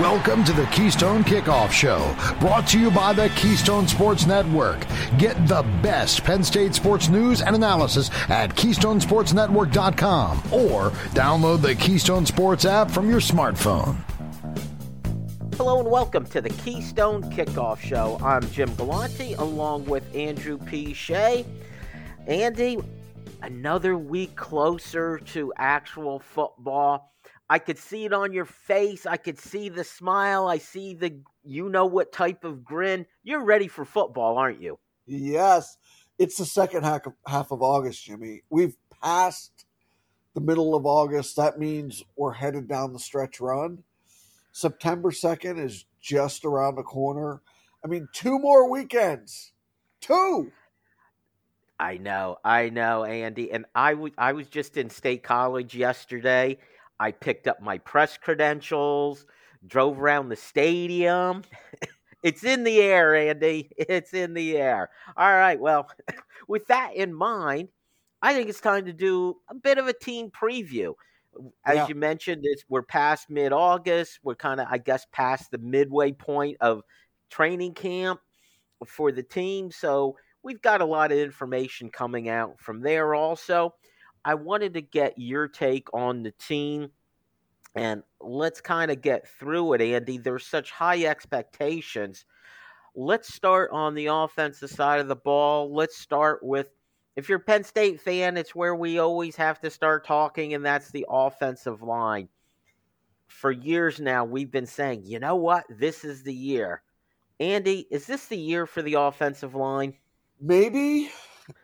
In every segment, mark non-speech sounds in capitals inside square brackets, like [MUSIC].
Welcome to the Keystone Kickoff Show, brought to you by the Keystone Sports Network. Get the best Penn State sports news and analysis at KeystonesportsNetwork.com or download the Keystone Sports app from your smartphone. Hello and welcome to the Keystone Kickoff Show. I'm Jim Galante along with Andrew P. Shea. Andy, another week closer to actual football. I could see it on your face. I could see the smile. I see the you know what type of grin. You're ready for football, aren't you? Yes. It's the second half of, half of August, Jimmy. We've passed the middle of August. That means we're headed down the stretch run. September 2nd is just around the corner. I mean, two more weekends. Two. I know, I know, Andy. And I, w- I was just in state college yesterday I picked up my press credentials, drove around the stadium. [LAUGHS] it's in the air, Andy. It's in the air. All right. Well, [LAUGHS] with that in mind, I think it's time to do a bit of a team preview. As yeah. you mentioned, it's, we're past mid August. We're kind of, I guess, past the midway point of training camp for the team. So we've got a lot of information coming out from there also. I wanted to get your take on the team. And let's kind of get through it, Andy. There's such high expectations. Let's start on the offensive side of the ball. Let's start with if you're a Penn State fan, it's where we always have to start talking, and that's the offensive line. For years now, we've been saying, you know what? This is the year. Andy, is this the year for the offensive line? Maybe,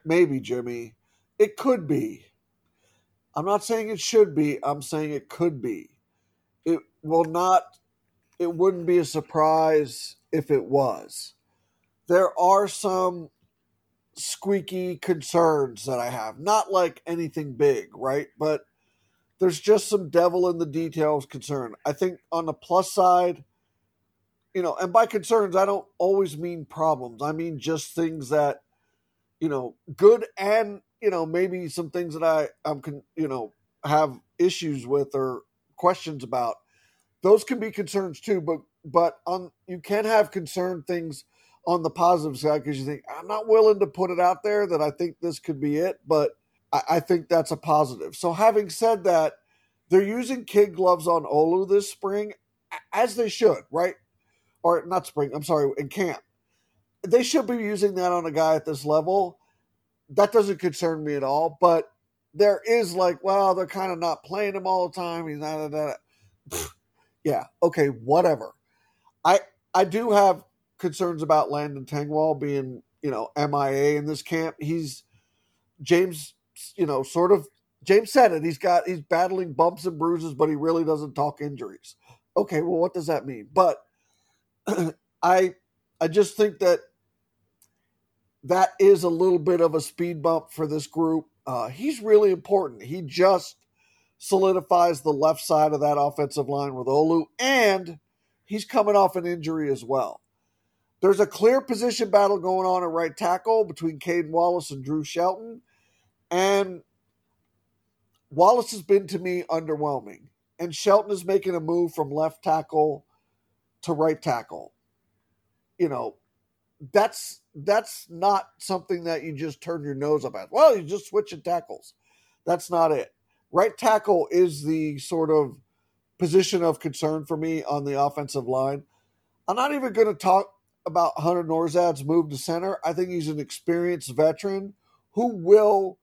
maybe, Jimmy. It could be. I'm not saying it should be. I'm saying it could be. It will not, it wouldn't be a surprise if it was. There are some squeaky concerns that I have. Not like anything big, right? But there's just some devil in the details concern. I think on the plus side, you know, and by concerns, I don't always mean problems. I mean just things that, you know, good and you know, maybe some things that I I'm con, you know have issues with or questions about. Those can be concerns too, but but on you can have concern things on the positive side because you think I'm not willing to put it out there that I think this could be it, but I, I think that's a positive. So having said that, they're using kid gloves on Olu this spring, as they should, right? Or not spring. I'm sorry, in camp. They should be using that on a guy at this level that doesn't concern me at all. But there is like, well, they're kind of not playing him all the time. He's not. That. [SIGHS] Yeah. Okay. Whatever. I I do have concerns about Landon Tengwall being you know MIA in this camp. He's James. You know, sort of. James said it. He's got he's battling bumps and bruises, but he really doesn't talk injuries. Okay. Well, what does that mean? But [CLEARS THROAT] I I just think that that is a little bit of a speed bump for this group. Uh, he's really important. He just solidifies the left side of that offensive line with Olu, and he's coming off an injury as well. There's a clear position battle going on at right tackle between Caedan Wallace and Drew Shelton. And Wallace has been to me underwhelming. And Shelton is making a move from left tackle to right tackle. You know, that's that's not something that you just turn your nose up at. Well, you just switching tackles. That's not it. Right tackle is the sort of position of concern for me on the offensive line. I'm not even going to talk about Hunter Nourzad's move to center. I think he's an experienced veteran who will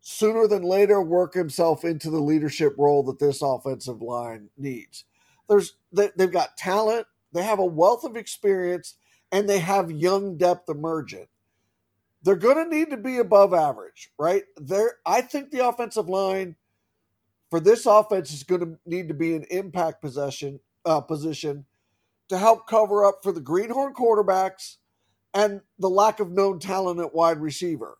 sooner than later work himself into the leadership role that this offensive line needs. There's they, they've got talent, they have a wealth of experience, and they have young depth emerging. They're going to need to be above average, right? There, I think the offensive line for this offense is going to need to be an impact possession uh, position to help cover up for the greenhorn quarterbacks and the lack of known talent at wide receiver.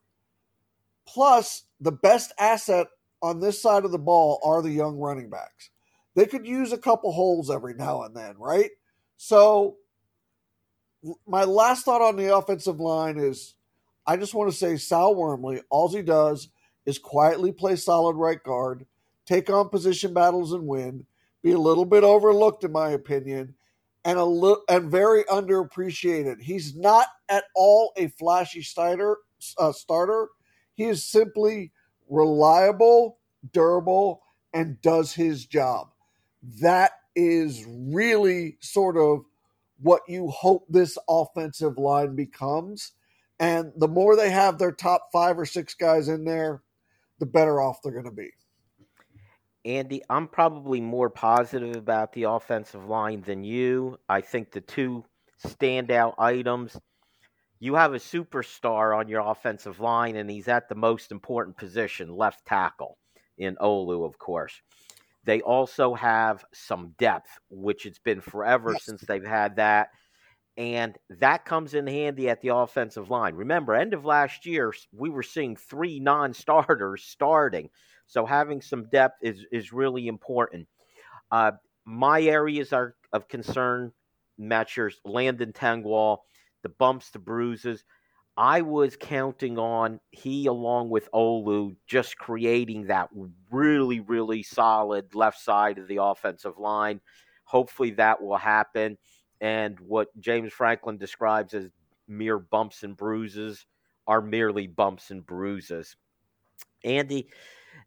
Plus, the best asset on this side of the ball are the young running backs. They could use a couple holes every now and then, right? So my last thought on the offensive line is I just want to say Sal Wormley, all he does is quietly play solid right guard, take on position battles and win, be a little bit overlooked, in my opinion, and a little and very underappreciated. He's not at all a flashy starter. Uh, starter. He is simply reliable, durable, and does his job. That is really sort of what you hope this offensive line becomes. And the more they have their top five or six guys in there, the better off they're going to be. Andy, I'm probably more positive about the offensive line than you. I think the two standout items you have a superstar on your offensive line, and he's at the most important position, left tackle, in Olu, of course. They also have some depth, which it's been forever yes. since they've had that. And that comes in handy at the offensive line. Remember, end of last year, we were seeing three non starters starting. So having some depth is, is really important. Uh, my areas are of concern matchers Landon Tengwall the bumps, the bruises. I was counting on he, along with Olu, just creating that really, really solid left side of the offensive line. Hopefully that will happen. And what James Franklin describes as mere bumps and bruises are merely bumps and bruises. Andy,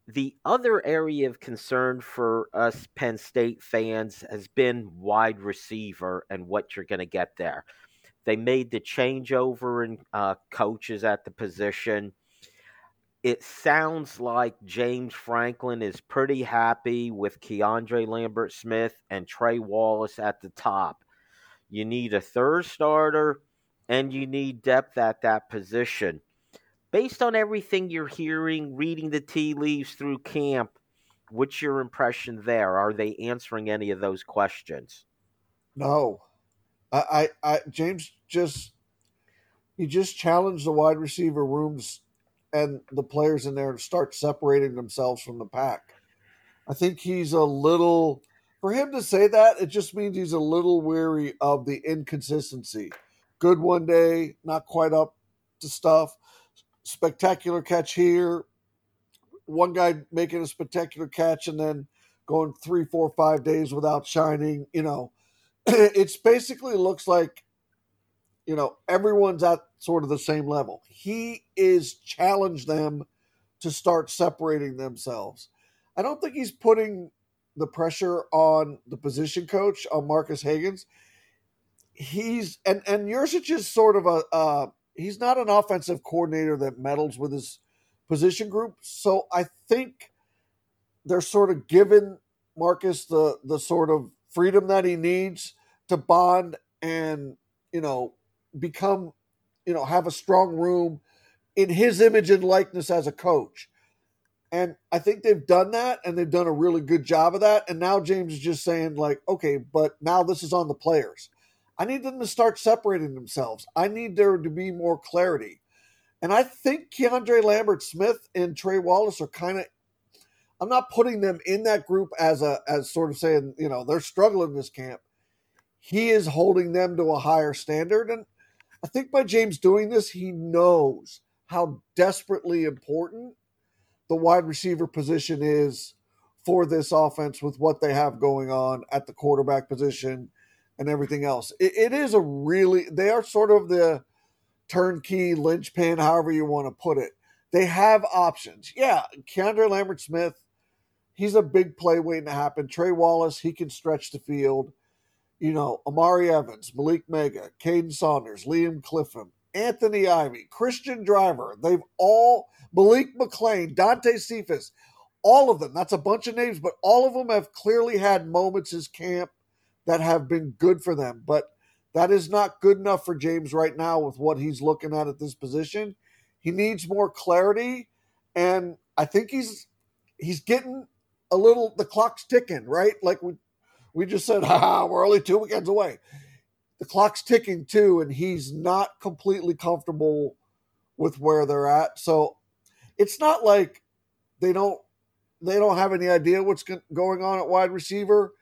the other area of concern for us Penn State fans has been wide receiver and what you're going to get there. They made the changeover in uh, coaches at the position. It sounds like James Franklin is pretty happy with Keandre Lambert Smith and Trey Wallace at the top. You need a third starter and you need depth at that position. Based on everything you're hearing, reading the tea leaves through camp, what's your impression there? Are they answering any of those questions? No. I, I, I James just he just challenged the wide receiver rooms and the players in there to start separating themselves from the pack. I think he's a little for him to say that, it just means he's a little weary of the inconsistency. Good one day, not quite up to stuff. Spectacular catch here. One guy making a spectacular catch and then going three, four, five days without shining. You know, [CLEARS THROAT] it's basically looks like you know everyone's at sort of the same level. He is challenged them to start separating themselves. I don't think he's putting the pressure on the position coach on Marques Hagans. He's and and Yurcich is sort of a uh, he's not an offensive coordinator that meddles with his position group. So I think they're sort of giving Marques the the sort of freedom that he needs to bond and you know become you know have a strong room in his image and likeness as a coach. And i think they've done that and they've done a really good job of that. And now james is just saying like okay but now this is on the players. I need them to start separating themselves. I need there to be more clarity. And i think keandre lambert smith and trey wallace are kind of I'm not putting them in that group as a as sort of saying, you know, they're struggling this camp. He is holding them to a higher standard. And I think by James doing this, he knows how desperately important the wide receiver position is for this offense with what they have going on at the quarterback position and everything else. it, it is a really they are sort of the turnkey linchpin, however you want to put it. They have options. Yeah, Keandre Lambert Smith he's a big play waiting to happen. Trey Wallace, he can stretch the field. You know, Omari Evans, Malick Meiga, Kaden Saunders, Liam Clifford, Anthony Ivey, Cristian Driver. They've all, Malik McClain, Dante Cephas, all of them. That's a bunch of names, but all of them have clearly had moments as camp that have been good for them. But that is not good enough for James right now with what he's looking at at this position. He needs more clarity, and I think he's he's getting a little the clock's ticking, right? Like we we just said, [LAUGHS] ha, we're only two weekends away. The clock's ticking too, and he's not completely comfortable with where they're at. So it's not like they don't they don't have any idea what's going on at wide receiver.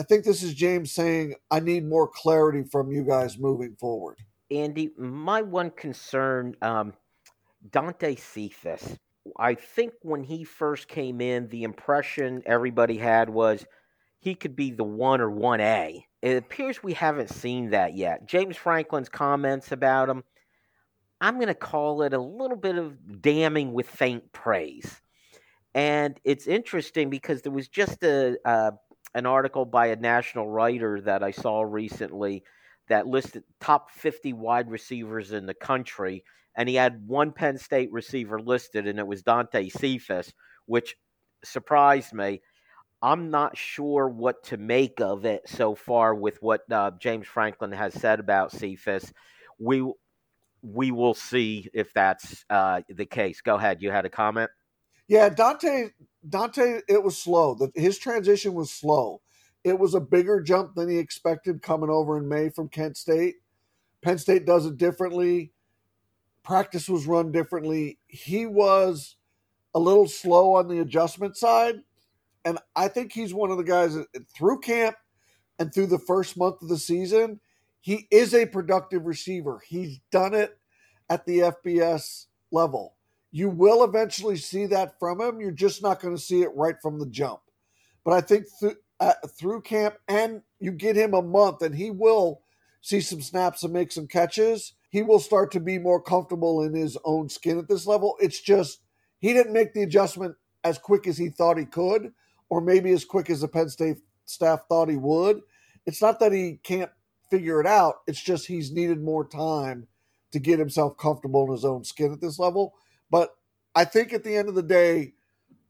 I think this is James saying, I need more clarity from you guys moving forward. Andy, my one concern, um, Dante Cephas I think when he first came in, the impression everybody had was he could be the 1 or 1A. It appears we haven't seen that yet. James Franklin's comments about him, I'm going to call it a little bit of damning with faint praise. And it's interesting because there was just a, an article by a national writer that I saw recently that listed top 50 wide receivers in the country, and he had one Penn State receiver listed, and it was Dante Cephas, which surprised me. I'm not sure what to make of it so far with what uh, James Franklin has said about Cephas. We we will see if that's uh, the case. Go ahead. You had a comment. Yeah, Dante. Dante. It was slow. His transition was slow. It was a bigger jump than he expected coming over in May from Kent State. Penn State does it differently. Practice was run differently. He was a little slow on the adjustment side and I think he's one of the guys that through camp and through the first month of the season, he is a productive receiver. He's done it at the FBS level. You will eventually see that from him. You're just not going to see it right from the jump. But I think th- uh, through camp and you get him a month and he will see some snaps and make some catches. He will start to be more comfortable in his own skin at this level. It's just he didn't make the adjustment as quick as he thought he could or maybe as quick as the Penn State staff thought he would. It's not that he can't figure it out, it's just he's needed more time to get himself comfortable in his own skin at this level. But I think at the end of the day,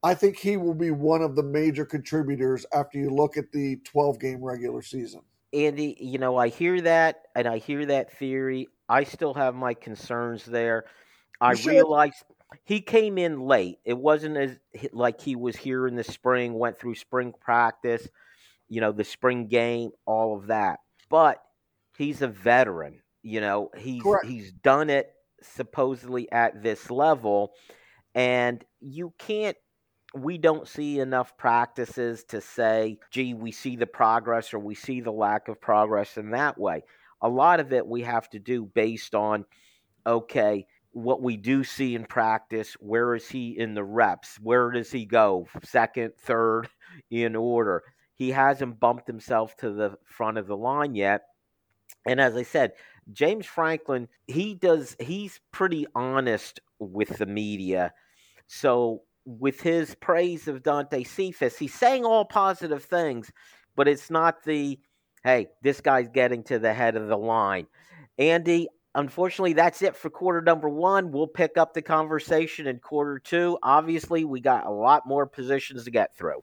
I think he will be one of the major contributors after you look at the 12 game regular season. Andy, you know, I hear that and I hear that theory. I still have my concerns there. I realize he came in late. It wasn't as like he was here in the spring, went through spring practice, you know, the spring game, all of that. But he's a veteran. You know, he's Correct. he's done it supposedly at this level, and you can't. We don't see enough practices to say, "Gee, we see the progress" or "We see the lack of progress." In that way, a lot of it we have to do based on, okay, what we do see in practice. Where is he in the reps? Where does he go? Second, third [LAUGHS] in order. He hasn't bumped himself to the front of the line yet. And as I said, James Franklin, he does he's pretty honest with the media. So with his praise of Dante Cephas, he's saying all positive things, but it's not the hey, this guy's getting to the head of the line. Andy, unfortunately, that's it for quarter number one. We'll pick up the conversation in quarter two. Obviously, we got a lot more positions to get through.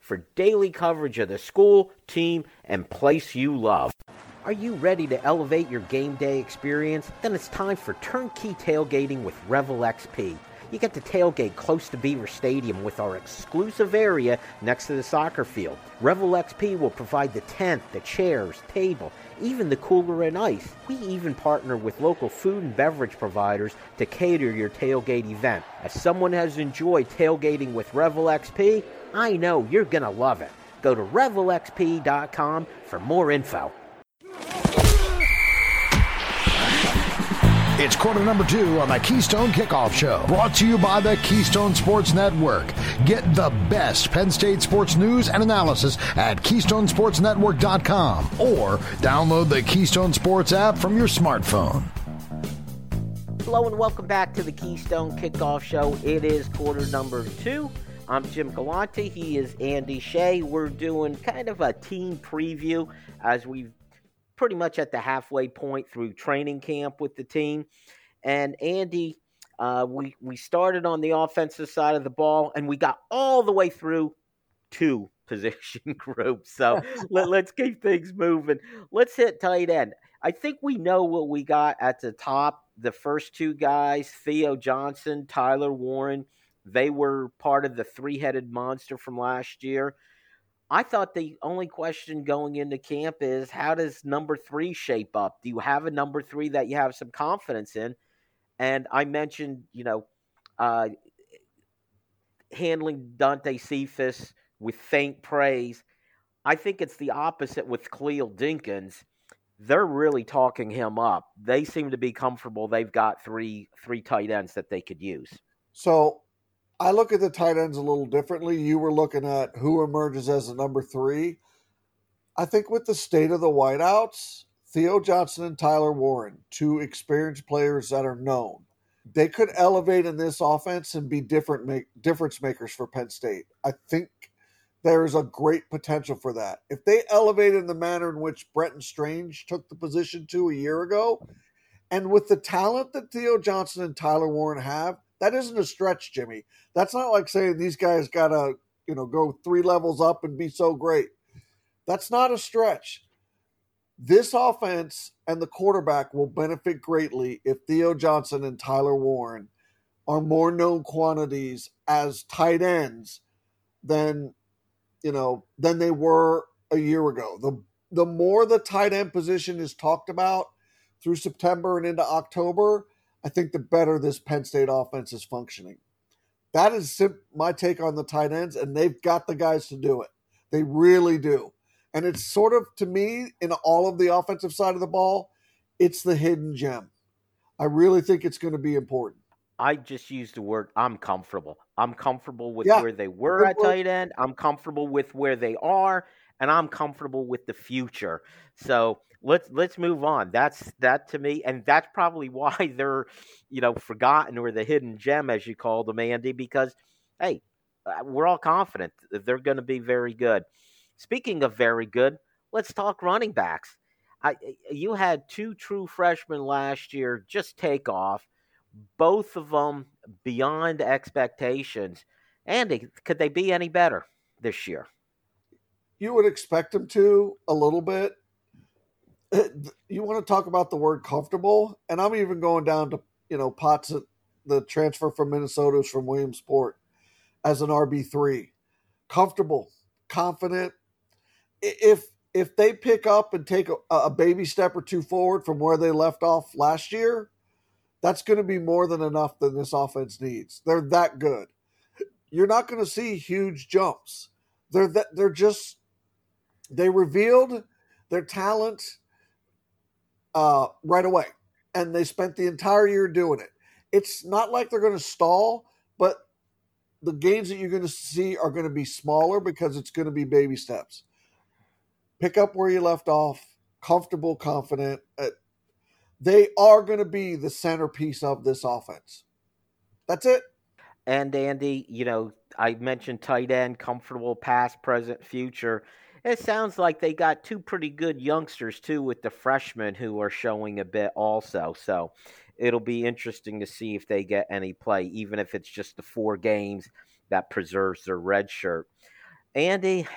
for daily coverage of the school, team, and place you love. Are you ready to elevate your game day experience? Then it's time for turnkey tailgating with Revel XP. You get to tailgate close to Beaver Stadium with our exclusive area next to the soccer field. Revel XP will provide the tent, the chairs, table, even the cooler and ice. We even partner with local food and beverage providers to cater your tailgate event. As someone has enjoyed tailgating with Revel XP, I know you're going to love it. Go to revelxp.com for more info. It's quarter number two on the Keystone Kickoff Show, brought to you by the Keystone Sports Network. Get the best Penn State sports news and analysis at KeystonesportsNetwork.com or download the Keystone Sports app from your smartphone. Hello and welcome back to the Keystone Kickoff Show. It is quarter number two. I'm Jim Galante. He is Andy Shea. We're doing kind of a team preview as we've pretty much at the halfway point through training camp with the team. And Andy, uh, we we started on the offensive side of the ball, and we got all the way through two [LAUGHS] position groups. So [LAUGHS] let, let's keep things moving. Let's hit tight end. I think we know what we got at the top. The first two guys, Theo Johnson, Tyler Warren, they were part of the three headed monster from last year. I thought the only question going into camp is how does number three shape up? Do you have a number three that you have some confidence in? And I mentioned, you know, uh, handling Dante Cephas with faint praise. I think it's the opposite with Khalil Dinkins. They're really talking him up. They seem to be comfortable. They've got three three tight ends that they could use. So I look at the tight ends a little differently. You were looking at who emerges as the number three. I think with the state of the whiteouts, Theo Johnson and Tyler Warren, two experienced players that are known, they could elevate in this offense and be different make, difference makers for Penn State. I think there's a great potential for that. If they elevate in the manner in which Brenton Strange took the position to a year ago, and with the talent that Theo Johnson and Tyler Warren have, that isn't a stretch, Jimmy. That's not like saying these guys got to, you know, go three levels up and be so great. That's not a stretch. This offense and the quarterback will benefit greatly if Theo Johnson and Tyler Warren are more known quantities as tight ends than, you know, than they were a year ago. The the more the tight end position is talked about through September and into October, I think the better this Penn State offense is functioning. That is my take on the tight ends, and they've got the guys to do it. They really do. And it's sort of, to me, in all of the offensive side of the ball, it's the hidden gem. I really think it's going to be important. I just used the word I'm comfortable. I'm comfortable with yeah, where they were at tight end. I'm comfortable with where they are, and I'm comfortable with the future. So let's let's move on. That's that to me, and that's probably [LAUGHS] why they're, you know, forgotten or the hidden gem as you call them, Andy. Because hey, uh, we're all confident they're going to be very good. Speaking of very good, let's talk running backs. I, you had two true freshmen last year just take off, both of them beyond expectations. Andy, could they be any better this year? You would expect them to a little bit [LAUGHS] you want to talk about the word comfortable, and I'm even going down to you know Potts, the transfer from Minnesota is from Williamsport as an RB three, comfortable, confident. If if they pick up and take a, a baby step or two forward from where they left off last year, that's going to be more than enough than this offense needs. They're that good. You're not going to see huge jumps. They're that they're just they revealed their talent uh, right away, and they spent the entire year doing it. It's not like they're going to stall, but the gains that you're going to see are going to be smaller because it's going to be baby steps. Pick up where you left off, comfortable, confident. Uh, they are going to be the centerpiece of this offense. That's it. And Andy, you know, I mentioned tight end, comfortable past, present, future. It sounds like they got two pretty good youngsters too with the freshmen who are showing a bit also. So it'll be interesting to see if they get any play, even if it's just the four games that preserves their red shirt. Andy,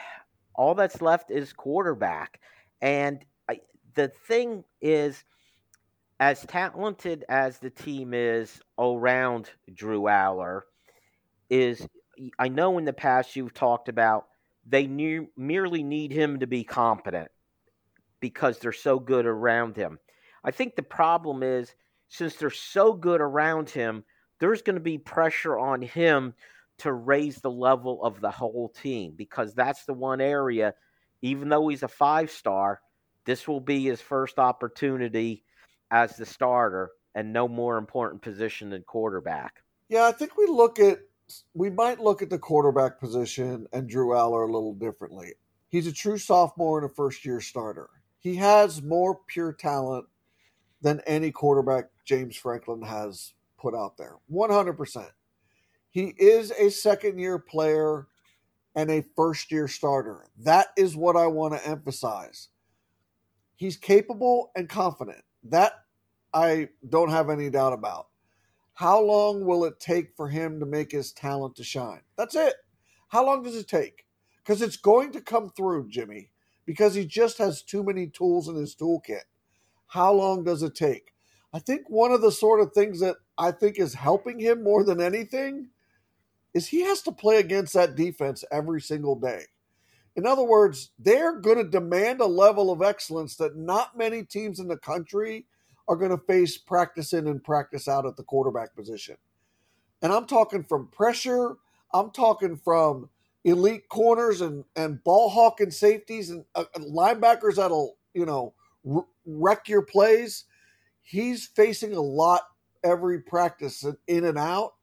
all that's left is quarterback. And I, the thing is, as talented as the team is around Drew Allar, is I know in the past you've talked about they merely need him to be competent because they're so good around him. I think the problem is since they're so good around him, there's going to be pressure on him to raise the level of the whole team because that's the one area, even though he's a five star, this will be his first opportunity as the starter and no more important position than quarterback. Yeah, I think we look at we might look at the quarterback position and Drew Allar a little differently. He's a true sophomore and a first year starter. He has more pure talent than any quarterback James Franklin has put out there. 100%. He is a second year player and a first year starter. That is what I want to emphasize. He's capable and confident. That I don't have any doubt about. How long will it take for him to make his talent to shine? That's it. How long does it take? Because it's going to come through, Jimmy, because he just has too many tools in his toolkit. How long does it take? I think one of the sort of things that I think is helping him more than anything is he has to play against that defense every single day. In other words, they're going to demand a level of excellence that not many teams in the country are going to face practice in and practice out at the quarterback position. And I'm talking from pressure, I'm talking from elite corners and, and ball hawking safeties and uh, linebackers that'll, you know, wreck your plays. He's facing a lot every practice in and out.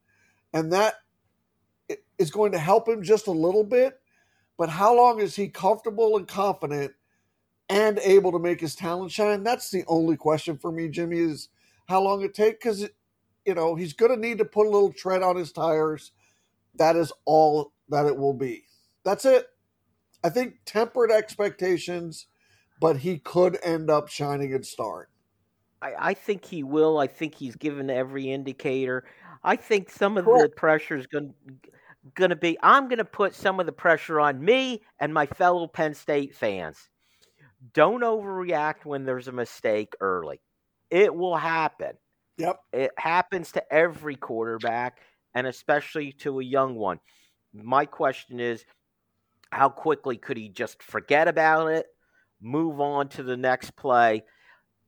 And that is going to help him just a little bit. But how long is he comfortable and confident and able to make his talent shine? That's the only question for me, Jimmy, is how long it take because you know he's going to need to put a little tread on his tires. That is all that it will be. That's it. I think tempered expectations, but he could end up shining and starring. I, I think he will. I think he's given every indicator. I think some of the pressure is going going to be I'm going to put some of the pressure on me and my fellow Penn State fans don't overreact when there's a mistake early. It will happen. Yep. It happens to every quarterback and especially to a young one. My question is how quickly could he just forget about it, move on to the next play?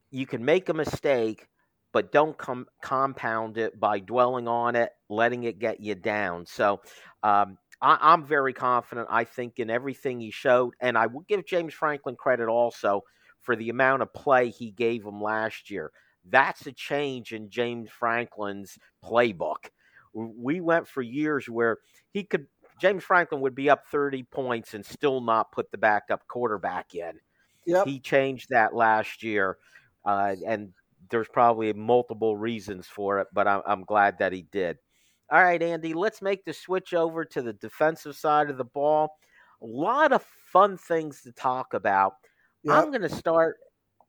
You can make a mistake, but don't com- compound it by dwelling on it, letting it get you down. So um, I, am very confident. I think in everything he showed, and I will give James Franklin credit also for the amount of play he gave him last year. That's a change in James Franklin's playbook. We went for years where he could James Franklin would be up 30 points and still not put the backup quarterback in. Yep. He changed that last year, uh, and there's probably multiple reasons for it, but I'm, I'm glad that he did. All right, Andy, let's make the switch over to the defensive side of the ball. A lot of fun things to talk about. Yep. I'm going to start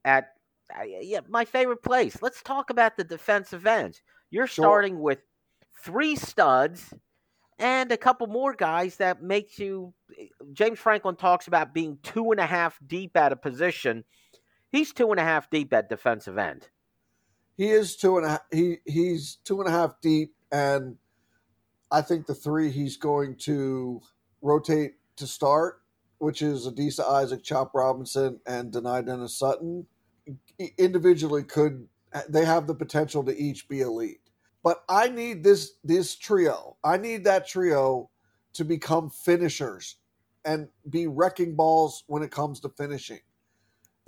at uh, yeah, my favorite place. Let's talk about the defensive ends. You're sure. starting with three studs and a couple more guys that makes you. Eh, James Franklin talks about being two and a half deep at a position. He's two and a half deep at defensive end. He is two and a half. He he's two and a half deep, and I think the three he's going to rotate to start, which is Adisa Isaac, Chop Robinson, and Dani Dennis Sutton, individually could uh, they have the potential to each be elite. But I need this this trio. I need that trio to become finishers and be wrecking balls when it comes to finishing.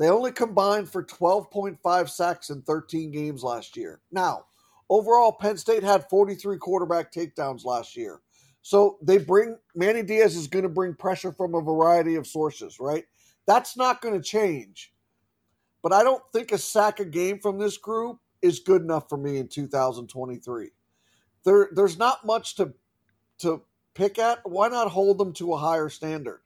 They only combined for 12.5 sacks in 13 games last year. Now, Overall, Penn State had 43 quarterback takedowns last year. So they bring Manny Diaz is going to bring pressure from a variety of sources, right? That's not going to change. But I don't think a sack a game from this group is good enough for me in 2023. There, there's not much to to pick at. Why not hold them to a higher standard?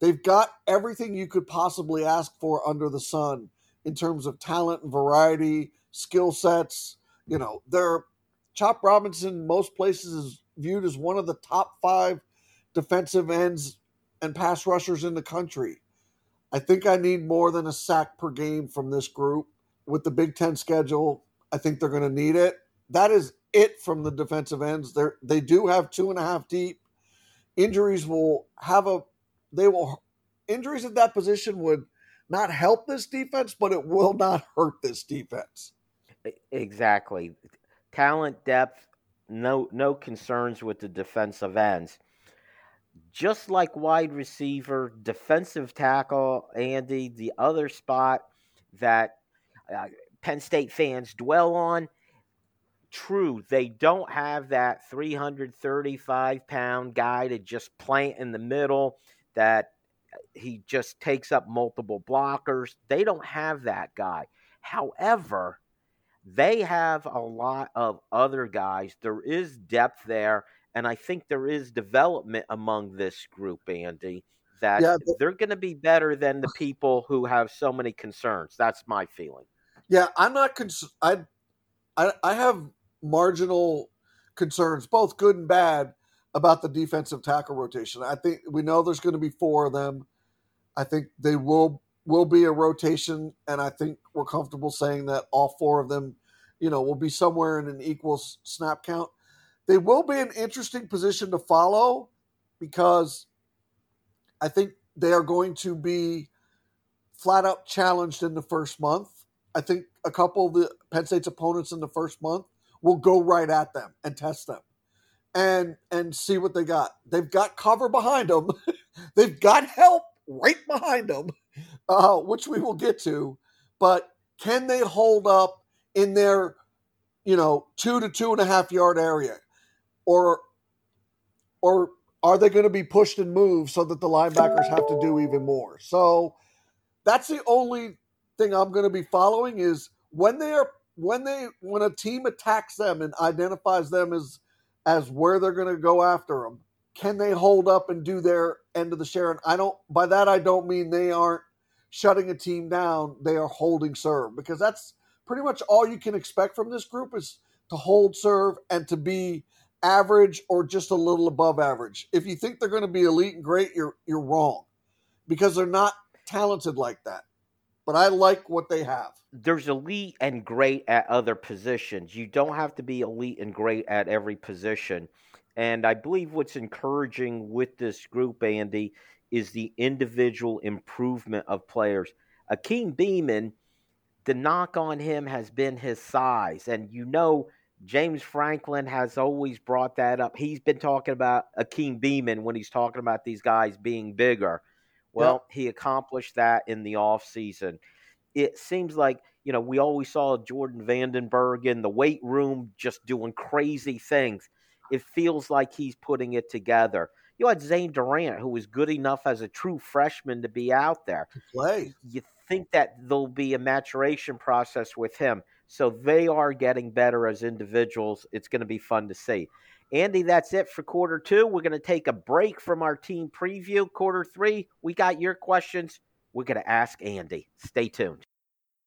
They've got everything you could possibly ask for under the sun in terms of talent and variety, skill sets, you know, they're Chop Robinson, most places is viewed as one of the top five defensive ends and pass rushers in the country. I think I need more than a sack per game from this group. With the Big Ten schedule, I think they're going to need it. That is it from the defensive ends. They they do have two and a half deep. Injuries will have a they will injuries at that position would not help this defense, but it will not hurt this defense. Exactly. Talent depth, no no concerns with the defensive ends. Just like wide receiver, defensive tackle, Andy, the other spot that uh, Penn State fans dwell on true, they don't have that 335 pound guy to just plant in the middle that he just takes up multiple blockers. They don't have that guy. However, they have a lot of other guys. There is depth there, and I think there is development among this group, Andy, that yeah, but, they're going to be better than the people who have so many concerns. That's my feeling. Yeah, I'm not cons- I, I I have marginal concerns, both good and bad, about the defensive tackle rotation. I think we know there's going to be four of them. I think they will will be a rotation, and I think we're comfortable saying that all four of them, you know, will be somewhere in an equal snap count. They will be an interesting position to follow because I think they are going to be flat out challenged in the first month. I think a couple of the Penn State's opponents in the first month will go right at them and test them and and see what they got. They've got cover behind them. [LAUGHS] They've got help right behind them, uh, which we will get to. But can they hold up in their, you know, two to two and a half yard area, or or are they going to be pushed and moved so that the linebackers have to do even more? So that's the only thing I'm going to be following is when they are when they when a team attacks them and identifies them as as where they're going to go after them can they hold up and do their end of the share and i don't by that i don't mean they aren't shutting a team down they are holding serve because that's pretty much all you can expect from this group is to hold serve and to be average or just a little above average if you think they're going to be elite and great you're you're wrong because they're not talented like that but I like what they have. There's elite and great at other positions. You don't have to be elite and great at every position. And I believe what's encouraging with this group, Andy, is the individual improvement of players. Akeem Beamon, the knock on him has been his size. And you know, James Franklin has always brought that up. He's been talking about Akeem Beamon when he's talking about these guys being bigger. Well, he accomplished that in the offseason. It seems like, you know, we always saw Jordan Vandenberg in the weight room just doing crazy things. It feels like he's putting it together. You had Zane Durant, who was good enough as a true freshman to be out there. Play. You think that there'll be a maturation process with him. So they are getting better as individuals. It's going to be fun to see. Andy, that's it for quarter two. We're going to take a break from our team preview. Quarter three, we got your questions. We're going to ask Andy. Stay tuned.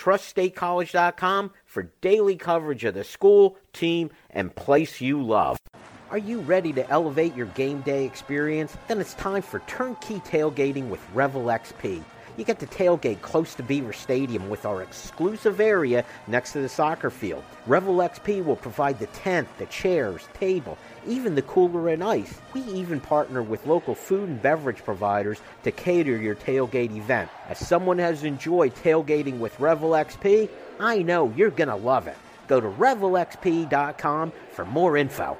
Trust statecollege.com for daily coverage of the school, team, and place you love. Are you ready to elevate your game day experience? Then it's time for turnkey tailgating with Revel XP. You get to tailgate close to Beaver Stadium with our exclusive area next to the soccer field. Revel XP will provide the tent, the chairs, table, even the cooler and ice. We even partner with local food and beverage providers to cater your tailgate event. As someone has enjoyed tailgating with Revel XP, I know you're going to love it. Go to revelxp.com for more info.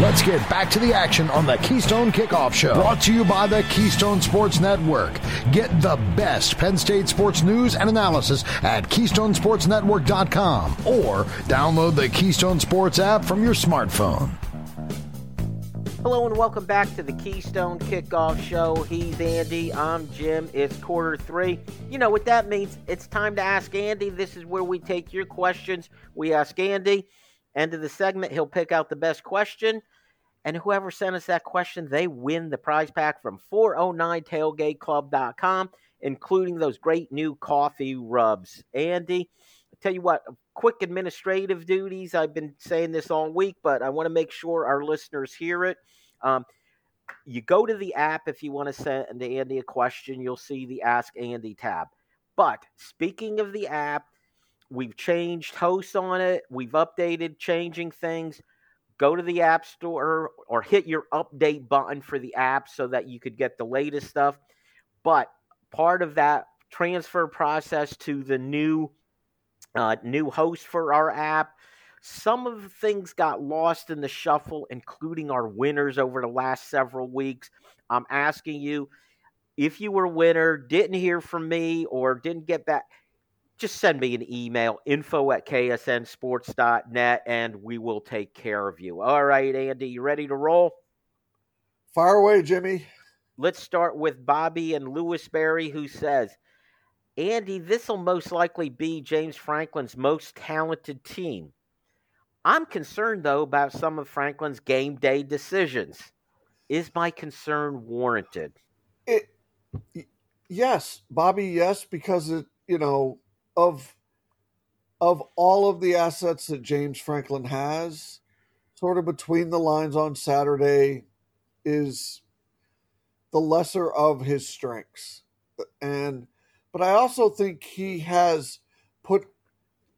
Let's get back to the action on the Keystone Kickoff Show. Brought to you by the Keystone Sports Network. Get the best Penn State sports news and analysis at KeystonesportsNetwork.com or download the Keystone Sports app from your smartphone. Hello and welcome back to the Keystone Kickoff Show. He's Andy. I'm Jim. It's quarter three. You know what that means? It's time to ask Andy. This is where we take your questions. We ask Andy. End of the segment, he'll pick out the best question. And whoever sent us that question, they win the prize pack from 409tailgateclub.com, including those great new coffee rubs. Andy, I tell you what, quick administrative duties. I've been saying this all week, but I want to make sure our listeners hear it. Um, you go to the app if you want to send Andy a question, you'll see the Ask Andy tab. But speaking of the app, we've changed hosts on it, we've updated, changing things. Go to the App Store or hit your update button for the app so that you could get the latest stuff. But part of that transfer process to the new uh, new host for our app. Some of the things got lost in the shuffle, including our winners over the last several weeks. I'm asking you if you were a winner, didn't hear from me, or didn't get back, just send me an email info at ksnsports.net and we will take care of you. All right, Andy, you ready to roll? Fire away, Jimmy. Let's start with Bobby and Lewis Lewisberry, who says, Andy, this will most likely be James Franklin's most talented team. I'm concerned, though, about some of Franklin's game day decisions. Is my concern warranted? It, yes, Bobby, yes, because it, you know, of of all of the assets that James Franklin has, sort of between the lines on Saturday is the lesser of his strengths. And but I also think he has put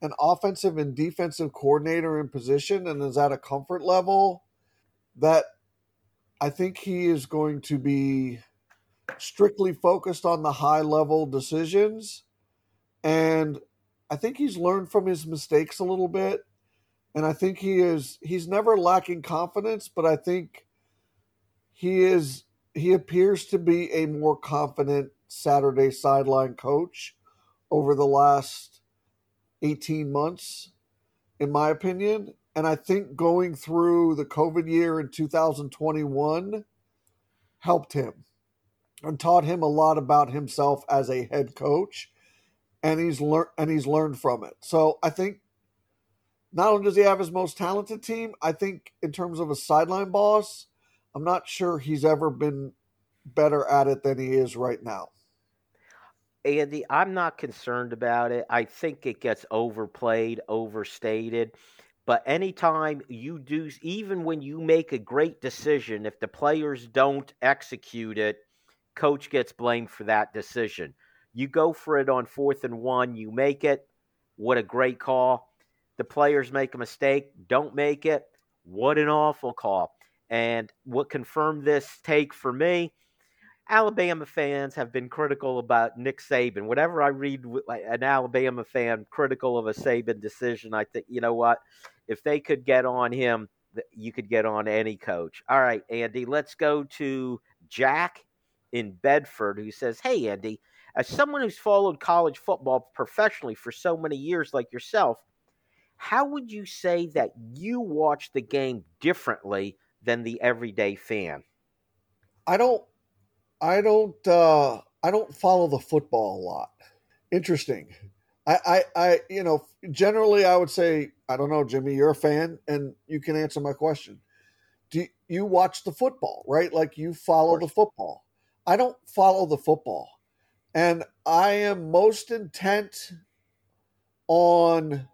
an offensive and defensive coordinator in position and is at a comfort level that I think he is going to be strictly focused on the high level decisions and I think he's learned from his mistakes a little bit. And I think he is he's never lacking confidence, but I think he is he appears to be a more confident Saturday sideline coach over the last 18 months, in my opinion. And I think going through the COVID year in 2021 helped him and taught him a lot about himself as a head coach and he's learned and he's learned from it. So I think not only does he have his most talented team, I think in terms of a sideline boss, I'm not sure he's ever been better at it than he is right now. Andy, I'm not concerned about it. I think it gets overplayed, overstated. But anytime you do, even when you make a great decision, if the players don't execute it, coach gets blamed for that decision. You go for it on fourth and one, you make it. What a great call. The players make a mistake, don't make it. What an awful call. And what confirmed this take for me, Alabama fans have been critical about Nick Saban. Whenever I read an Alabama fan critical of a Saban decision, I think, you know what? If they could get on him, you could get on any coach. All right, Andy, let's go to Jack in Bedford who says, Hey, Andy, as someone who's followed college football professionally for so many years, like yourself, how would you say that you watch the game differently than the everyday fan? I don't, I don't, uh, I don't follow the football a lot. Interesting. I, I, I, you know, generally I would say, I don't know, Jimmy, you're a fan, and you can answer my question. Do you watch the football, right? Like you follow the football. I don't follow the football. And I am most intent on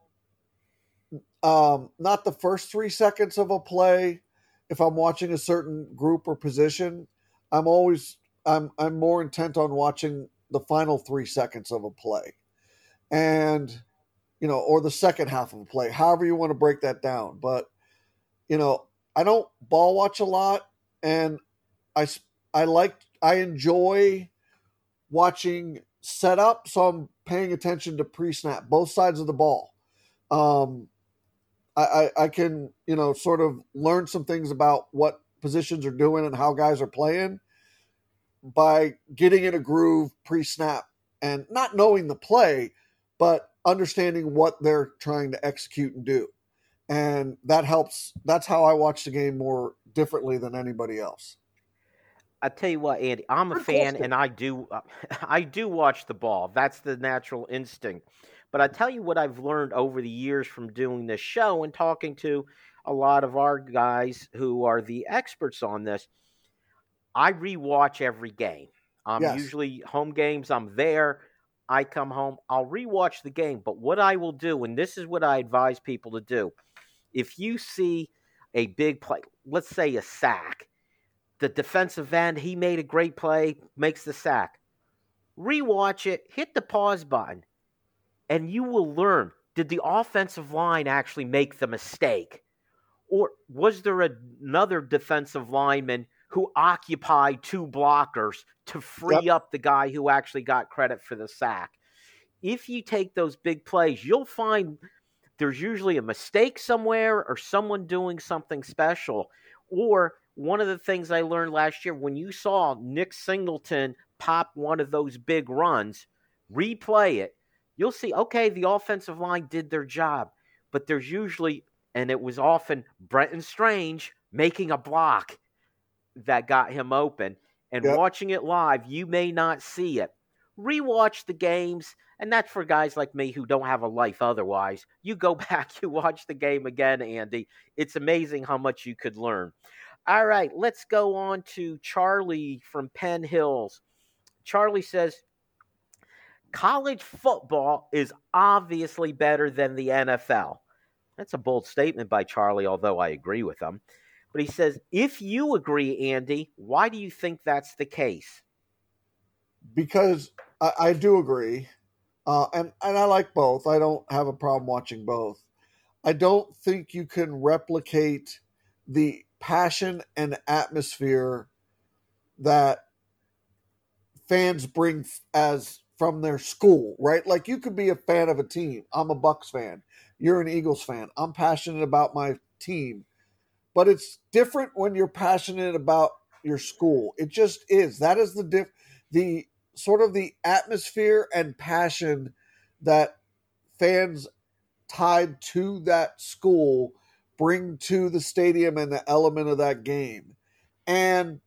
um, not the first three seconds of a play. If I'm watching a certain group or position, I'm always I'm I'm more intent on watching the final three seconds of a play, and you know, or the second half of a play, however you want to break that down. But you know, I don't ball watch a lot, and I I like I enjoy watching setup, so I'm paying attention to pre snap, both sides of the ball. Um, I, I, I can you know sort of learn some things about what positions are doing and how guys are playing by getting in a groove pre-snap and not knowing the play, but understanding what they're trying to execute and do. And that helps. That's how I watch the game more differently than anybody else. I tell you what, Andy, I'm a fan, and I do, [LAUGHS] I do watch the ball. That's the natural instinct. But I tell you what, I've learned over the years from doing this show and talking to a lot of our guys who are the experts on this. I rewatch every game. Um, yes. Usually, home games, I'm there. I come home, I'll rewatch the game. But what I will do, and this is what I advise people to do, if you see a big play, let's say a sack, the defensive end, he made a great play, makes the sack. Rewatch it, hit the pause button, and you will learn did the offensive line actually make the mistake? Or was there another defensive lineman who occupied two blockers to free yep. up the guy who actually got credit for the sack? If you take those big plays, you'll find there's usually a mistake somewhere or someone doing something special. Or one of the things I learned last year when you saw Nick Singleton pop one of those big runs, replay it, you'll see, okay, the offensive line did their job. But there's usually, and it was often Brenton Strange making a block that got him open. And yep. watching it live, you may not see it. Rewatch the games and that's for guys like me who don't have a life otherwise. You go [LAUGHS] back, you watch the game again, Andy. It's amazing how much you could learn. All right, let's go on to Charlie from Penn Hills. Charlie says, College football is obviously better than the NFL. That's a bold statement by Charlie, although I agree with him. But he says, if you agree, Andy, why do you think that's the case? Because I, I do agree. Uh, and and I like both. I don't have a problem watching both. I don't think you can replicate the passion and atmosphere that fans bring as from their school, right? Like you could be a fan of a team. I'm a Bucks fan. You're an Eagles fan. I'm passionate about my team. But it's different when you're passionate about your school. It just is. That is the diff the sort of the atmosphere and passion that fans tied to that school bring to the stadium and the element of that game. And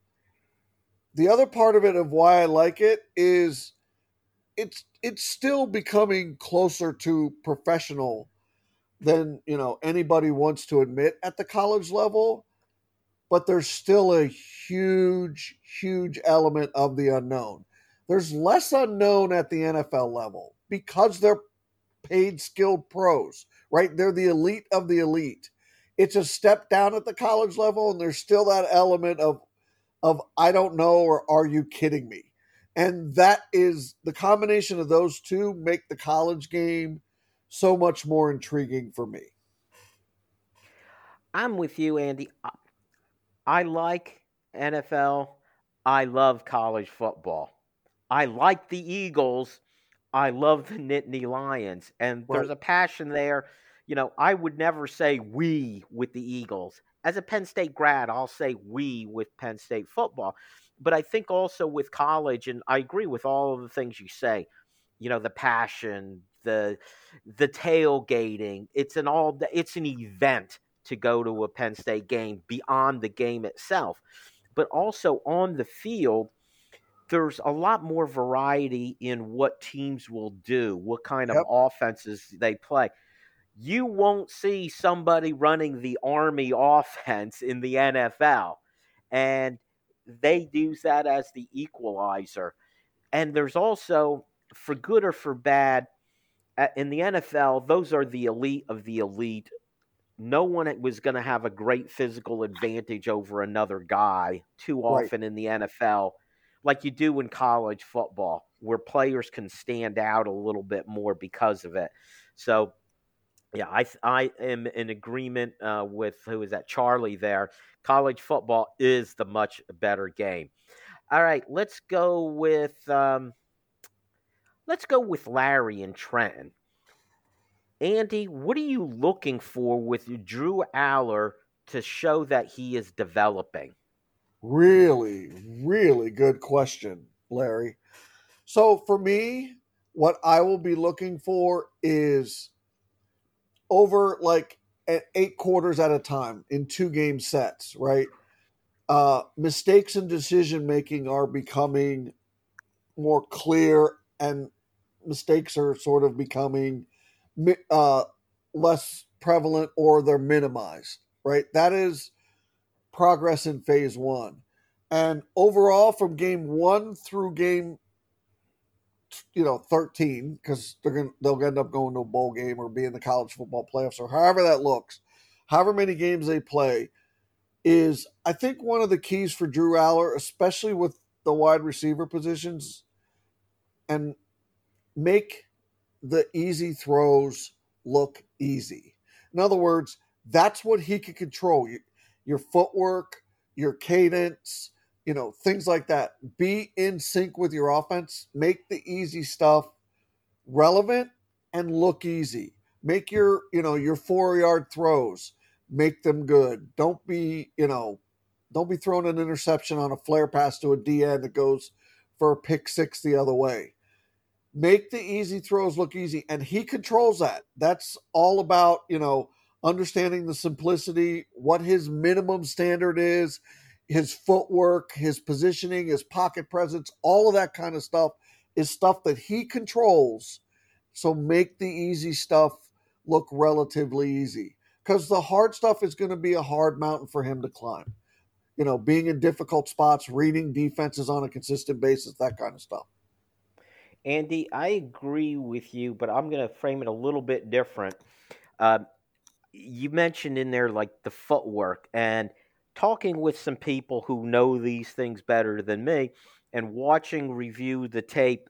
the other part of it of why I like it is it's it's still becoming closer to professional than, you know, anybody wants to admit at the college level, but there's still a huge huge element of the unknown. There's less unknown at the NFL level because they're paid skilled pros, right? They're the elite of the elite. It's a step down at the college level, and there's still that element of of I don't know or are you kidding me? And that is the combination of those two make the college game so much more intriguing for me. I'm with you, Andy. I like NFL. I love college football. I like the Eagles. I love the Nittany Lions. And there's a passion there. You know, I would never say we with the Eagles. As a Penn State grad, I'll say we with Penn State football. But I think also with college, and I agree with all of the things you say, you know, the passion, the the tailgating, it's an all it's an event to go to a Penn State game beyond the game itself. But also on the field, there's a lot more variety in what teams will do, what kind of offenses they play. You won't see somebody running the Army [LAUGHS] offense in the NFL. And they use that as the equalizer. And there's also, for good or for bad, in the NFL, those are the elite of the elite. No one was going to have a great physical advantage over another guy too often right. in the NFL like you do in college football, where players can stand out a little bit more because of it. So, yeah, I I am in agreement uh, with who is that Charlie there. College football is the much better game. All right, let's go with um, let's go with Larry and Trenton. Andy, what are you looking for with Drew Allar to show that he is developing? Really, really good question, Larry. So for me, what I will be looking for is over like eight quarters at a time in two game sets, right? Uh, mistakes and decision making are becoming more clear, and mistakes are sort of becoming uh, less prevalent or they're minimized, right? That is progress in phase one. And overall, from game one through game, you know, thirteen, because they're gonna they'll end up going to a bowl game or be in the college football playoffs or however that looks, however many games they play, is I think one of the keys for Drew Allar especially with the wide receiver positions, and make the easy throws look easy. In other words, that's what he can control. Your footwork, your cadence, you know, things like that. Be in sync with your offense. Make the easy stuff relevant and look easy. Make your, you know, your four yard throws, make them good. Don't be, you know, don't be throwing an interception on a flare pass to a DN that goes for a pick six the other way. Make the easy throws look easy. And he controls that. That's all about, you know, understanding the simplicity, what his minimum standard is, his footwork, his positioning, his pocket presence, all of that kind of stuff is stuff that he controls. So make the easy stuff look relatively easy because the hard stuff is going to be a hard mountain for him to climb. You know, being in difficult spots, reading defenses on a consistent basis, that kind of stuff. Andy, I agree with you, but I'm going to frame it a little bit different. Uh, you mentioned in there like the footwork and talking with some people who know these things better than me and watching review the tape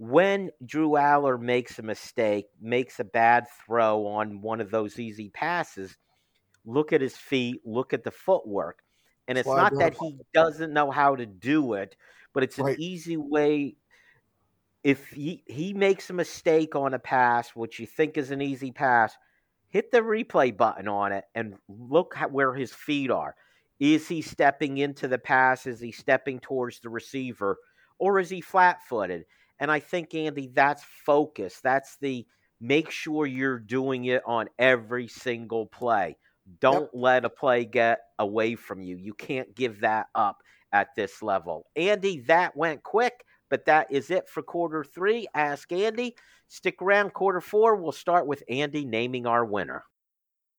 when Drew Allar makes a mistake, makes a bad throw on one of those easy passes, look at his feet, look at the footwork. And it's not that he doesn't know how to do it, but it's an right. easy way. If he, he makes a mistake on a pass, which you think is an easy pass, hit the replay button on it and look where his feet are. Is he stepping into the pass? Is he stepping towards the receiver? Or is he flat footed? And I think, Andy, that's focus. That's the make sure you're doing it on every single play. Don't yep. let a play get away from you. You can't give that up at this level. Andy, that went quick, but that is it for quarter three. Ask Andy. Stick around, quarter four. We'll start with Andy naming our winner.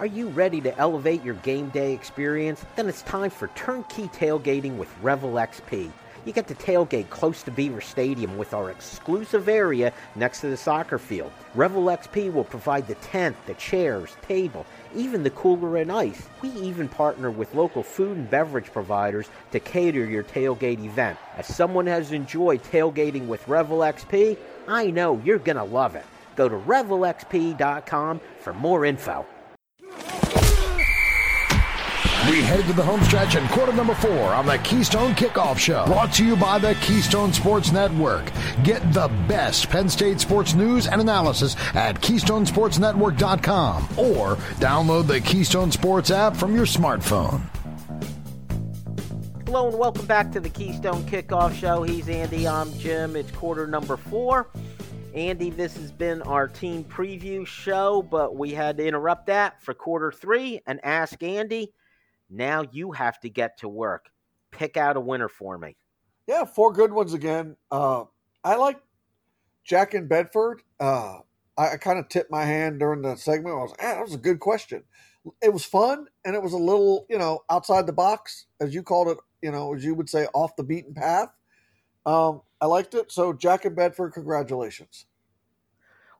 Are you ready to elevate your game day experience? Then it's time for turnkey tailgating with Revel XP. You get to tailgate close to Beaver Stadium with our exclusive area next to the soccer field. Revel XP will provide the tent, the chairs, table, even the cooler and ice. We even partner with local food and beverage providers to cater your tailgate event. As someone has enjoyed tailgating with Revel XP, I know you're going to love it. Go to revelxp.com for more info. We head to the home stretch and quarter number four on the Keystone Kickoff Show. Brought to you by the Keystone Sports Network. Get the best Penn State sports news and analysis at KeystonesportsNetwork.com or download the Keystone Sports app from your smartphone. Hello and welcome back to the Keystone Kickoff Show. He's Andy, I'm Jim. It's quarter number four. Andy, this has been our team preview show, but we had to interrupt that for quarter three and ask Andy now you have to get to work. Pick out a winner for me. Yeah, four good ones again. Uh, I like Jack and Bedford. Uh, I, I kind of tipped my hand during the segment. I was like, ah, that was a good question. It was fun and it was a little, you know, outside the box, as you called it, you know, as you would say, off the beaten path. Um, I liked it. So, Jack and Bedford, congratulations.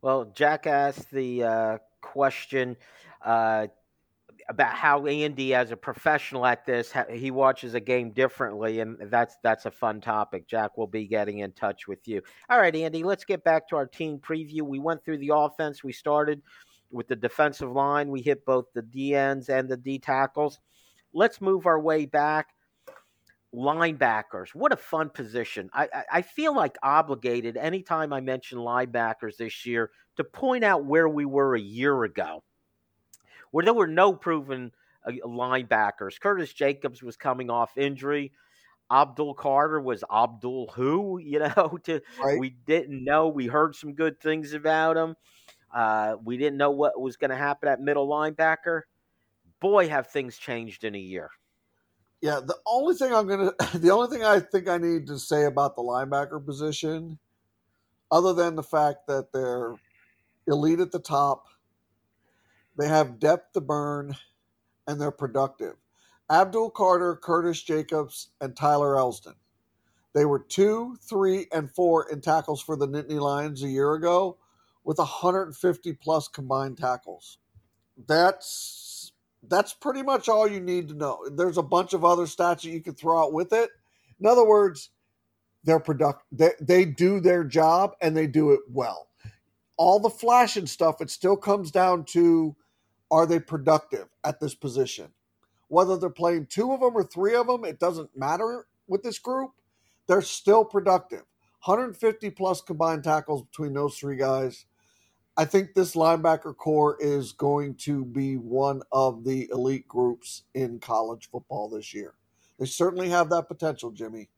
Well, Jack asked the uh, question. Uh, about how Andy, as a professional at this, he watches a game differently, and that's that's a fun topic. Jack will be getting in touch with you. All right, Andy, let's get back to our team preview. We went through the offense. We started with the defensive line. We hit both the D ends and the D tackles. Let's move our way back. Linebackers, what a fun position. I, I, I feel like obligated anytime I mention linebackers this year to point out where we were a year ago where there were no proven uh, linebackers. Curtis Jacobs was coming off injury. Abdul Carter was Abdul who, [LAUGHS] you know, to right. we didn't know. We heard some good things about him. Uh, we didn't know what was going to happen at middle linebacker. Boy, have things changed in a year. Yeah, the only thing I'm gonna, [LAUGHS] the only thing I think I need to say about the linebacker position, other than the fact that they're elite at the top, they have depth to burn, and they're productive. Abdul Carter, Curtis Jacobs, and Tyler Elsdon. They were two, three, and four in tackles for the Nittany Lions a year ago, with 150 plus combined tackles. That's that's pretty much all you need to know. There's a bunch of other stats that you can throw out with it. In other words, they're product they, they do their job and they do it well. All the flashing stuff, it still comes down to are they productive at this position? Whether they're playing two of them or three of them, it doesn't matter with this group. They're still productive. 150 plus combined tackles between those three guys. I think this linebacker core is going to be one of the elite groups in college football this year. They certainly have that potential, Jimmy.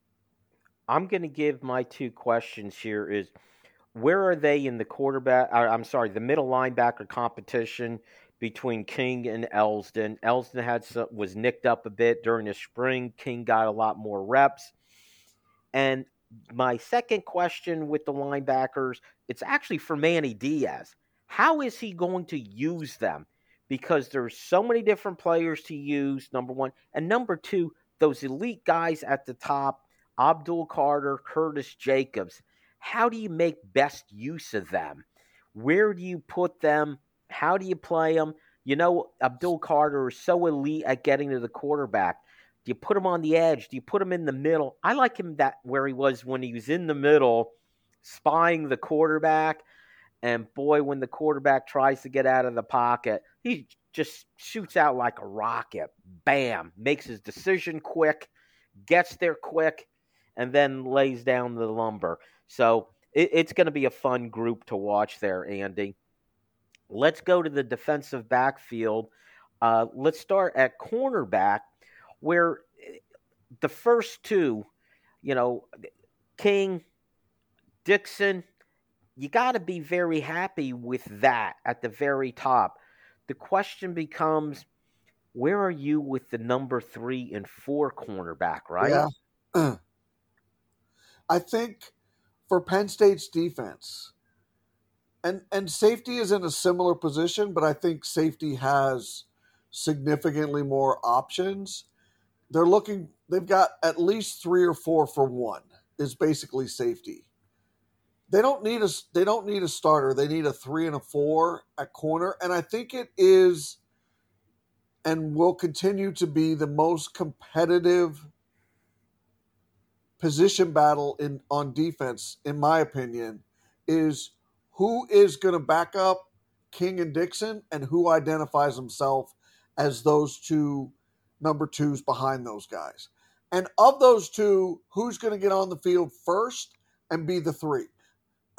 I'm going to give my two questions here is where are they in the quarterback uh, I'm sorry, the middle linebacker competition between King and Elsdon. Elsdon had some, was nicked up a bit during the spring. King got a lot more reps. And my second question with the linebackers, it's actually for Manny Diaz. How is he going to use them? Because there's so many different players to use, number one. And number two, those elite guys at the top, Abdul Carter, Curtis Jacobs, how do you make best use of them? Where do you put them how do you play him? You know, Abdul Carter is so elite at getting to the quarterback. Do you put him on the edge? Do you put him in the middle? I like him that where he was when he was in the middle, spying the quarterback. And boy, when the quarterback tries to get out of the pocket, he just shoots out like a rocket. Bam! Makes his decision quick, gets there quick, and then lays down the lumber. So it, it's going to be a fun group to watch there, Andy. Let's go to the defensive backfield. Uh, let's start at cornerback, where eh, the first two, you know, King, Dixon, you got to be very happy with that at the very top. The question becomes, where are you with the number three and four cornerback, right? Yeah. [CLEARS THROAT] I think for Penn State's defense, and and safety is in a similar position, but I think safety has significantly more options. They're looking they've got at least 3 or 4 for 1 is basically safety. They don't need a they don't need a starter. They need a 3 and a 4 at corner and I think it is and will continue to be the most competitive position battle in on defense in my opinion is who is going to back up King and Dixon and who identifies himself as those two number twos behind those guys. And of those two, who's going to get on the field first and be the three?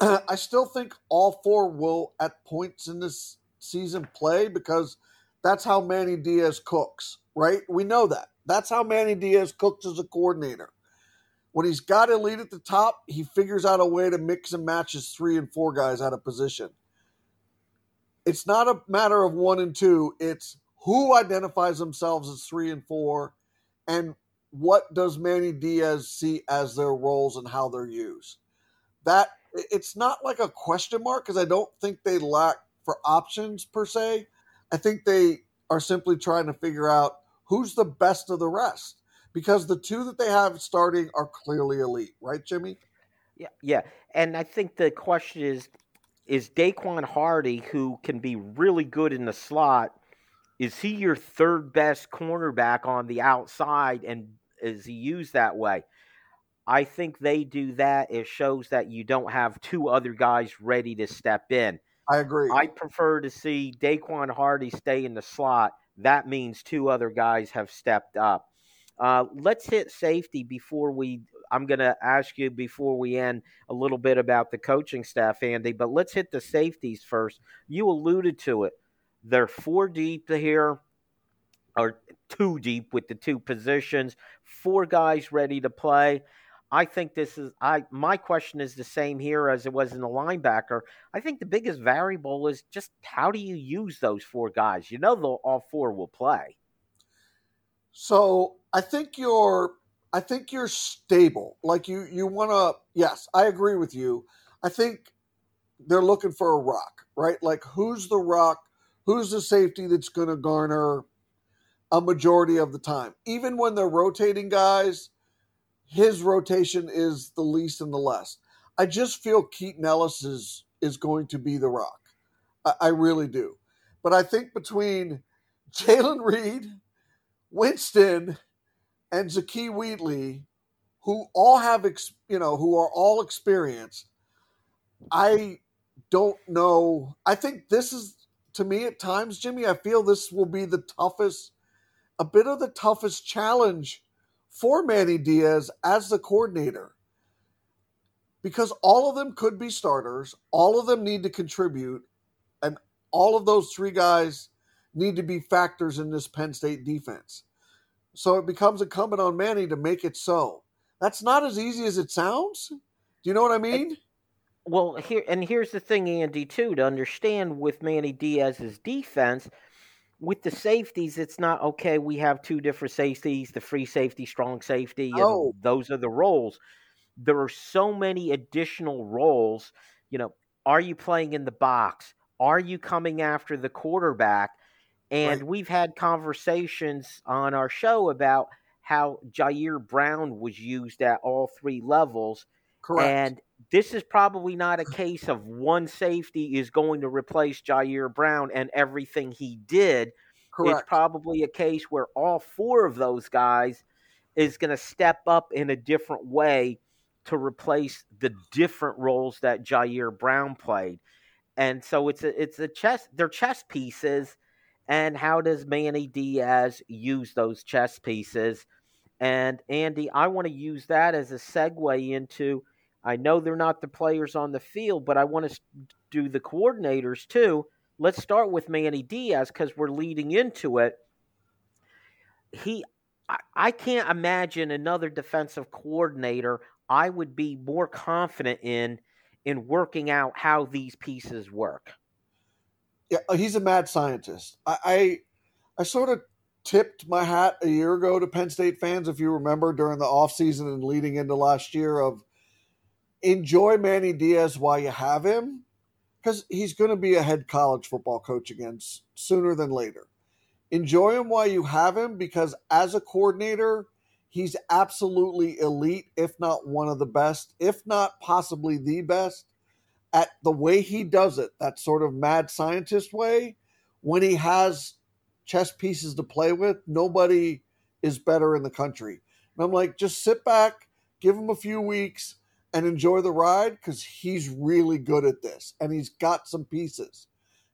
[CLEARS THROAT] I still think all four will, at points in this season, play because that's how Manny Diaz cooks, right? We know that. That's how Manny Diaz cooks as a coordinator. When he's got lead at the top, he figures out a way to mix and match his three and four guys out of position. It's not a matter of one and two, it's who identifies themselves as three and four and what does Manny Diaz see as their roles and how they're used. That it's not like a question mark because I don't think they lack for options per se. I think they are simply trying to figure out who's the best of the rest because the two that they have starting are clearly elite, right, Jimmy? Yeah, yeah. And I think the question is is Daequan Hardy, who can be really good in the slot, is he your third best cornerback on the outside and is he used that way? I think they do that. It shows that you don't have two other guys ready to step in. I agree. I prefer to see Daequan Hardy stay in the slot. That means two other guys have stepped up. Uh, let's hit safety before we. I'm going to ask you before we end a little bit about the coaching staff, Andy, but let's hit the safeties first. You alluded to it. They're four deep here, or two deep with the two positions, four guys ready to play. I think this is I my question is the same here as it was in the linebacker. I think the biggest variable is just how do you use those four guys? You know all four will play. So I think you're I think you're stable. Like you you want to yes, I agree with you. I think they're looking for a rock, right? Like who's the rock? Who's the safety that's going to garner a majority of the time? Even when they're rotating guys, his rotation is the least and the less. I just feel Keaton Ellis is is going to be the rock. I, I really do. But I think between [LAUGHS] Jaylen Reed, Winston, and Zakee Wheatley, who all have, ex, you know, who are all experienced, I don't know. I think this is, to me, at times, Jimmy, I feel this will be the toughest, a bit of the toughest challenge for Manny Diaz as the coordinator. Because all of them could be starters, all of them need to contribute, and all of those three guys need to be factors in this Penn State defense. So it becomes incumbent on Manny to make it so. That's not as easy as it sounds. Do you know what I mean? Well, here and here's the thing, Andy, too, to understand with Manny Diaz's defense, with the safeties, it's not okay. We have two different safeties: the free safety, strong safety, and Oh. those are the roles. There are so many additional roles. You know, are you playing in the box? Are you coming after the quarterback? And Right. we've had conversations on our show about how Ji'Ayir Brown was used at all three levels. Correct. And this is probably not a case of one safety is going to replace Ji'Ayir Brown and everything he did. Correct. It's probably a case where all four of those guys is going to step up in a different way to replace the different roles that Ji'Ayir Brown played. And so it's a it's a chess they're chess pieces and how does Manny Diaz use those chess pieces? And Andy, I want to use that as a segue into I know they're not the players on the field, but I want to do the coordinators too. Let's start with Manny Diaz because we're leading into it. He, I, I can't imagine another defensive coordinator I would be more confident in in working out how these pieces work. Yeah, uh, he's a mad scientist. I, I I sort of tipped my hat a year ago to Penn State fans, if you remember, during the offseason and leading into last year of enjoy Manny Diaz while you have him, because he's going to be a head college football coach again sooner than later. Enjoy him while you have him, because as a coordinator, he's absolutely elite, if not one of the best, if not possibly the best at the way he does it, that sort of mad scientist way, when he has chess pieces to play with, nobody is better in the country. And I'm like, just sit back, give him a few weeks, and enjoy the ride because he's really good at this and he's got some pieces.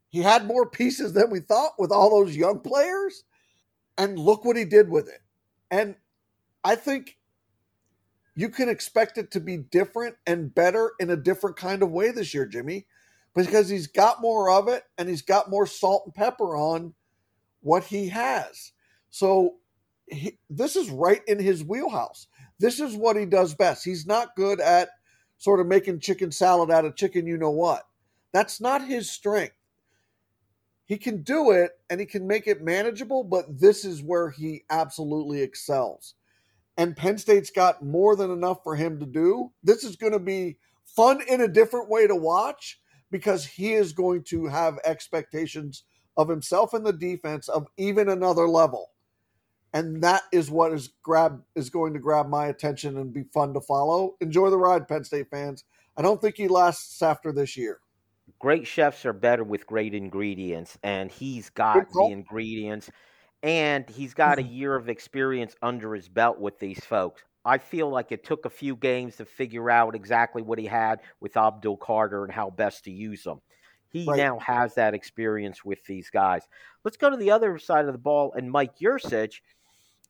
He had more pieces than we thought with all those young players. And look what he did with it. And I think you can expect it to be different and better in a different kind of way this year, Jimmy, because he's got more of it and he's got more salt and pepper on what he has. So he, this is right in his wheelhouse. This is what he does best. He's not good at sort of making chicken salad out of chicken, you know what. That's not his strength. He can do it and he can make it manageable, but this is where he absolutely excels. And Penn State's got more than enough for him to do. This is going to be fun in a different way to watch because he is going to have expectations of himself and the defense of even another level. And that is what is grab is going to grab my attention and be fun to follow. Enjoy the ride, Penn State fans. I don't think he lasts after this year. Great chefs are better with great ingredients, and he's got the ingredients, and he's got a mm. year of experience under his belt with these folks. I feel like it took a few games to figure out exactly what he had with Abdul Carter and how best to use them. He right. now has that experience with these guys. Let's go to the other side of the ball and Mike Yurcich.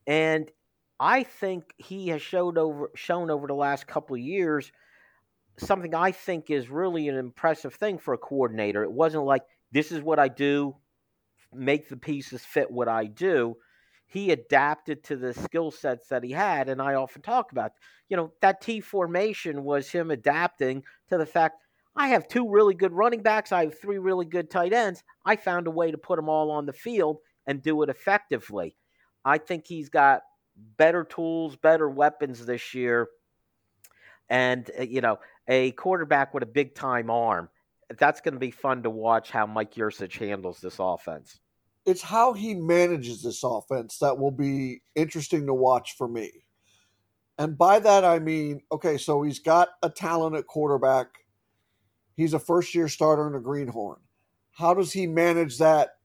And I think he has showed over shown over the last couple of years something I think is really an impressive thing for a coordinator. It wasn't like this is what I do, make the pieces fit what I do. He adapted to the skill sets that he had, and I often talk about, you know, that T formation was him adapting to the fact I have two really good running backs. I have three really good tight ends. I found a way to put them all on the field and do it effectively. I think he's got better tools, better weapons this year. And, uh, you know, a quarterback with a big time arm. That's going to be fun to watch how Mike Yurcich handles this offense. It's how he manages this offense that will be interesting to watch for me. And by that, I mean, okay, so he's got a talented quarterback He's a first year starter and a greenhorn. How does he manage that,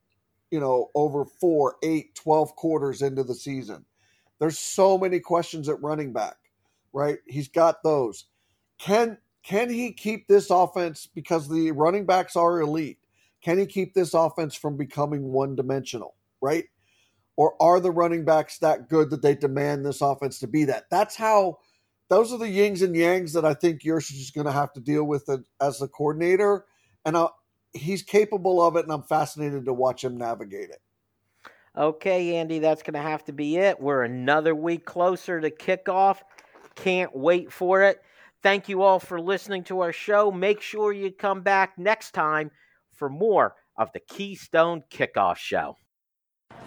you know, over four, eight, 12 quarters into the season? There's so many questions at running back, right? He's got those. Can can he keep this offense because the running backs are elite? Can he keep this offense from becoming one dimensional, right? Or are the running backs that good that they demand this offense to be that? That's how those are the yings and yangs that I think Yurcich is going to have to deal with as the coordinator, and I'll, he's capable of it, and I'm fascinated to watch him navigate it. Okay, Andy, that's going to have to be it. We're another week closer to kickoff. Can't wait for it. Thank you all for listening to our show. Make sure you come back next time for more of the Keystone Kickoff Show.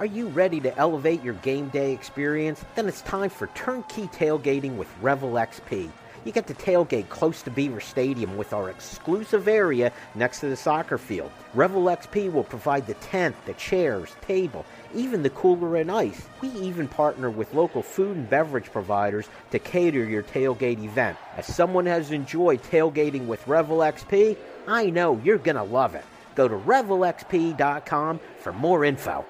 Are you ready to elevate your game day experience? Then it's time for turnkey tailgating with Revel XP. You get to tailgate close to Beaver Stadium with our exclusive area next to the soccer field. Revel XP will provide the tent, the chairs, table, even the cooler and ice. We even partner with local food and beverage providers to cater your tailgate event. As someone has enjoyed tailgating with Revel XP, I know you're going to love it. Go to revelxp.com for more info.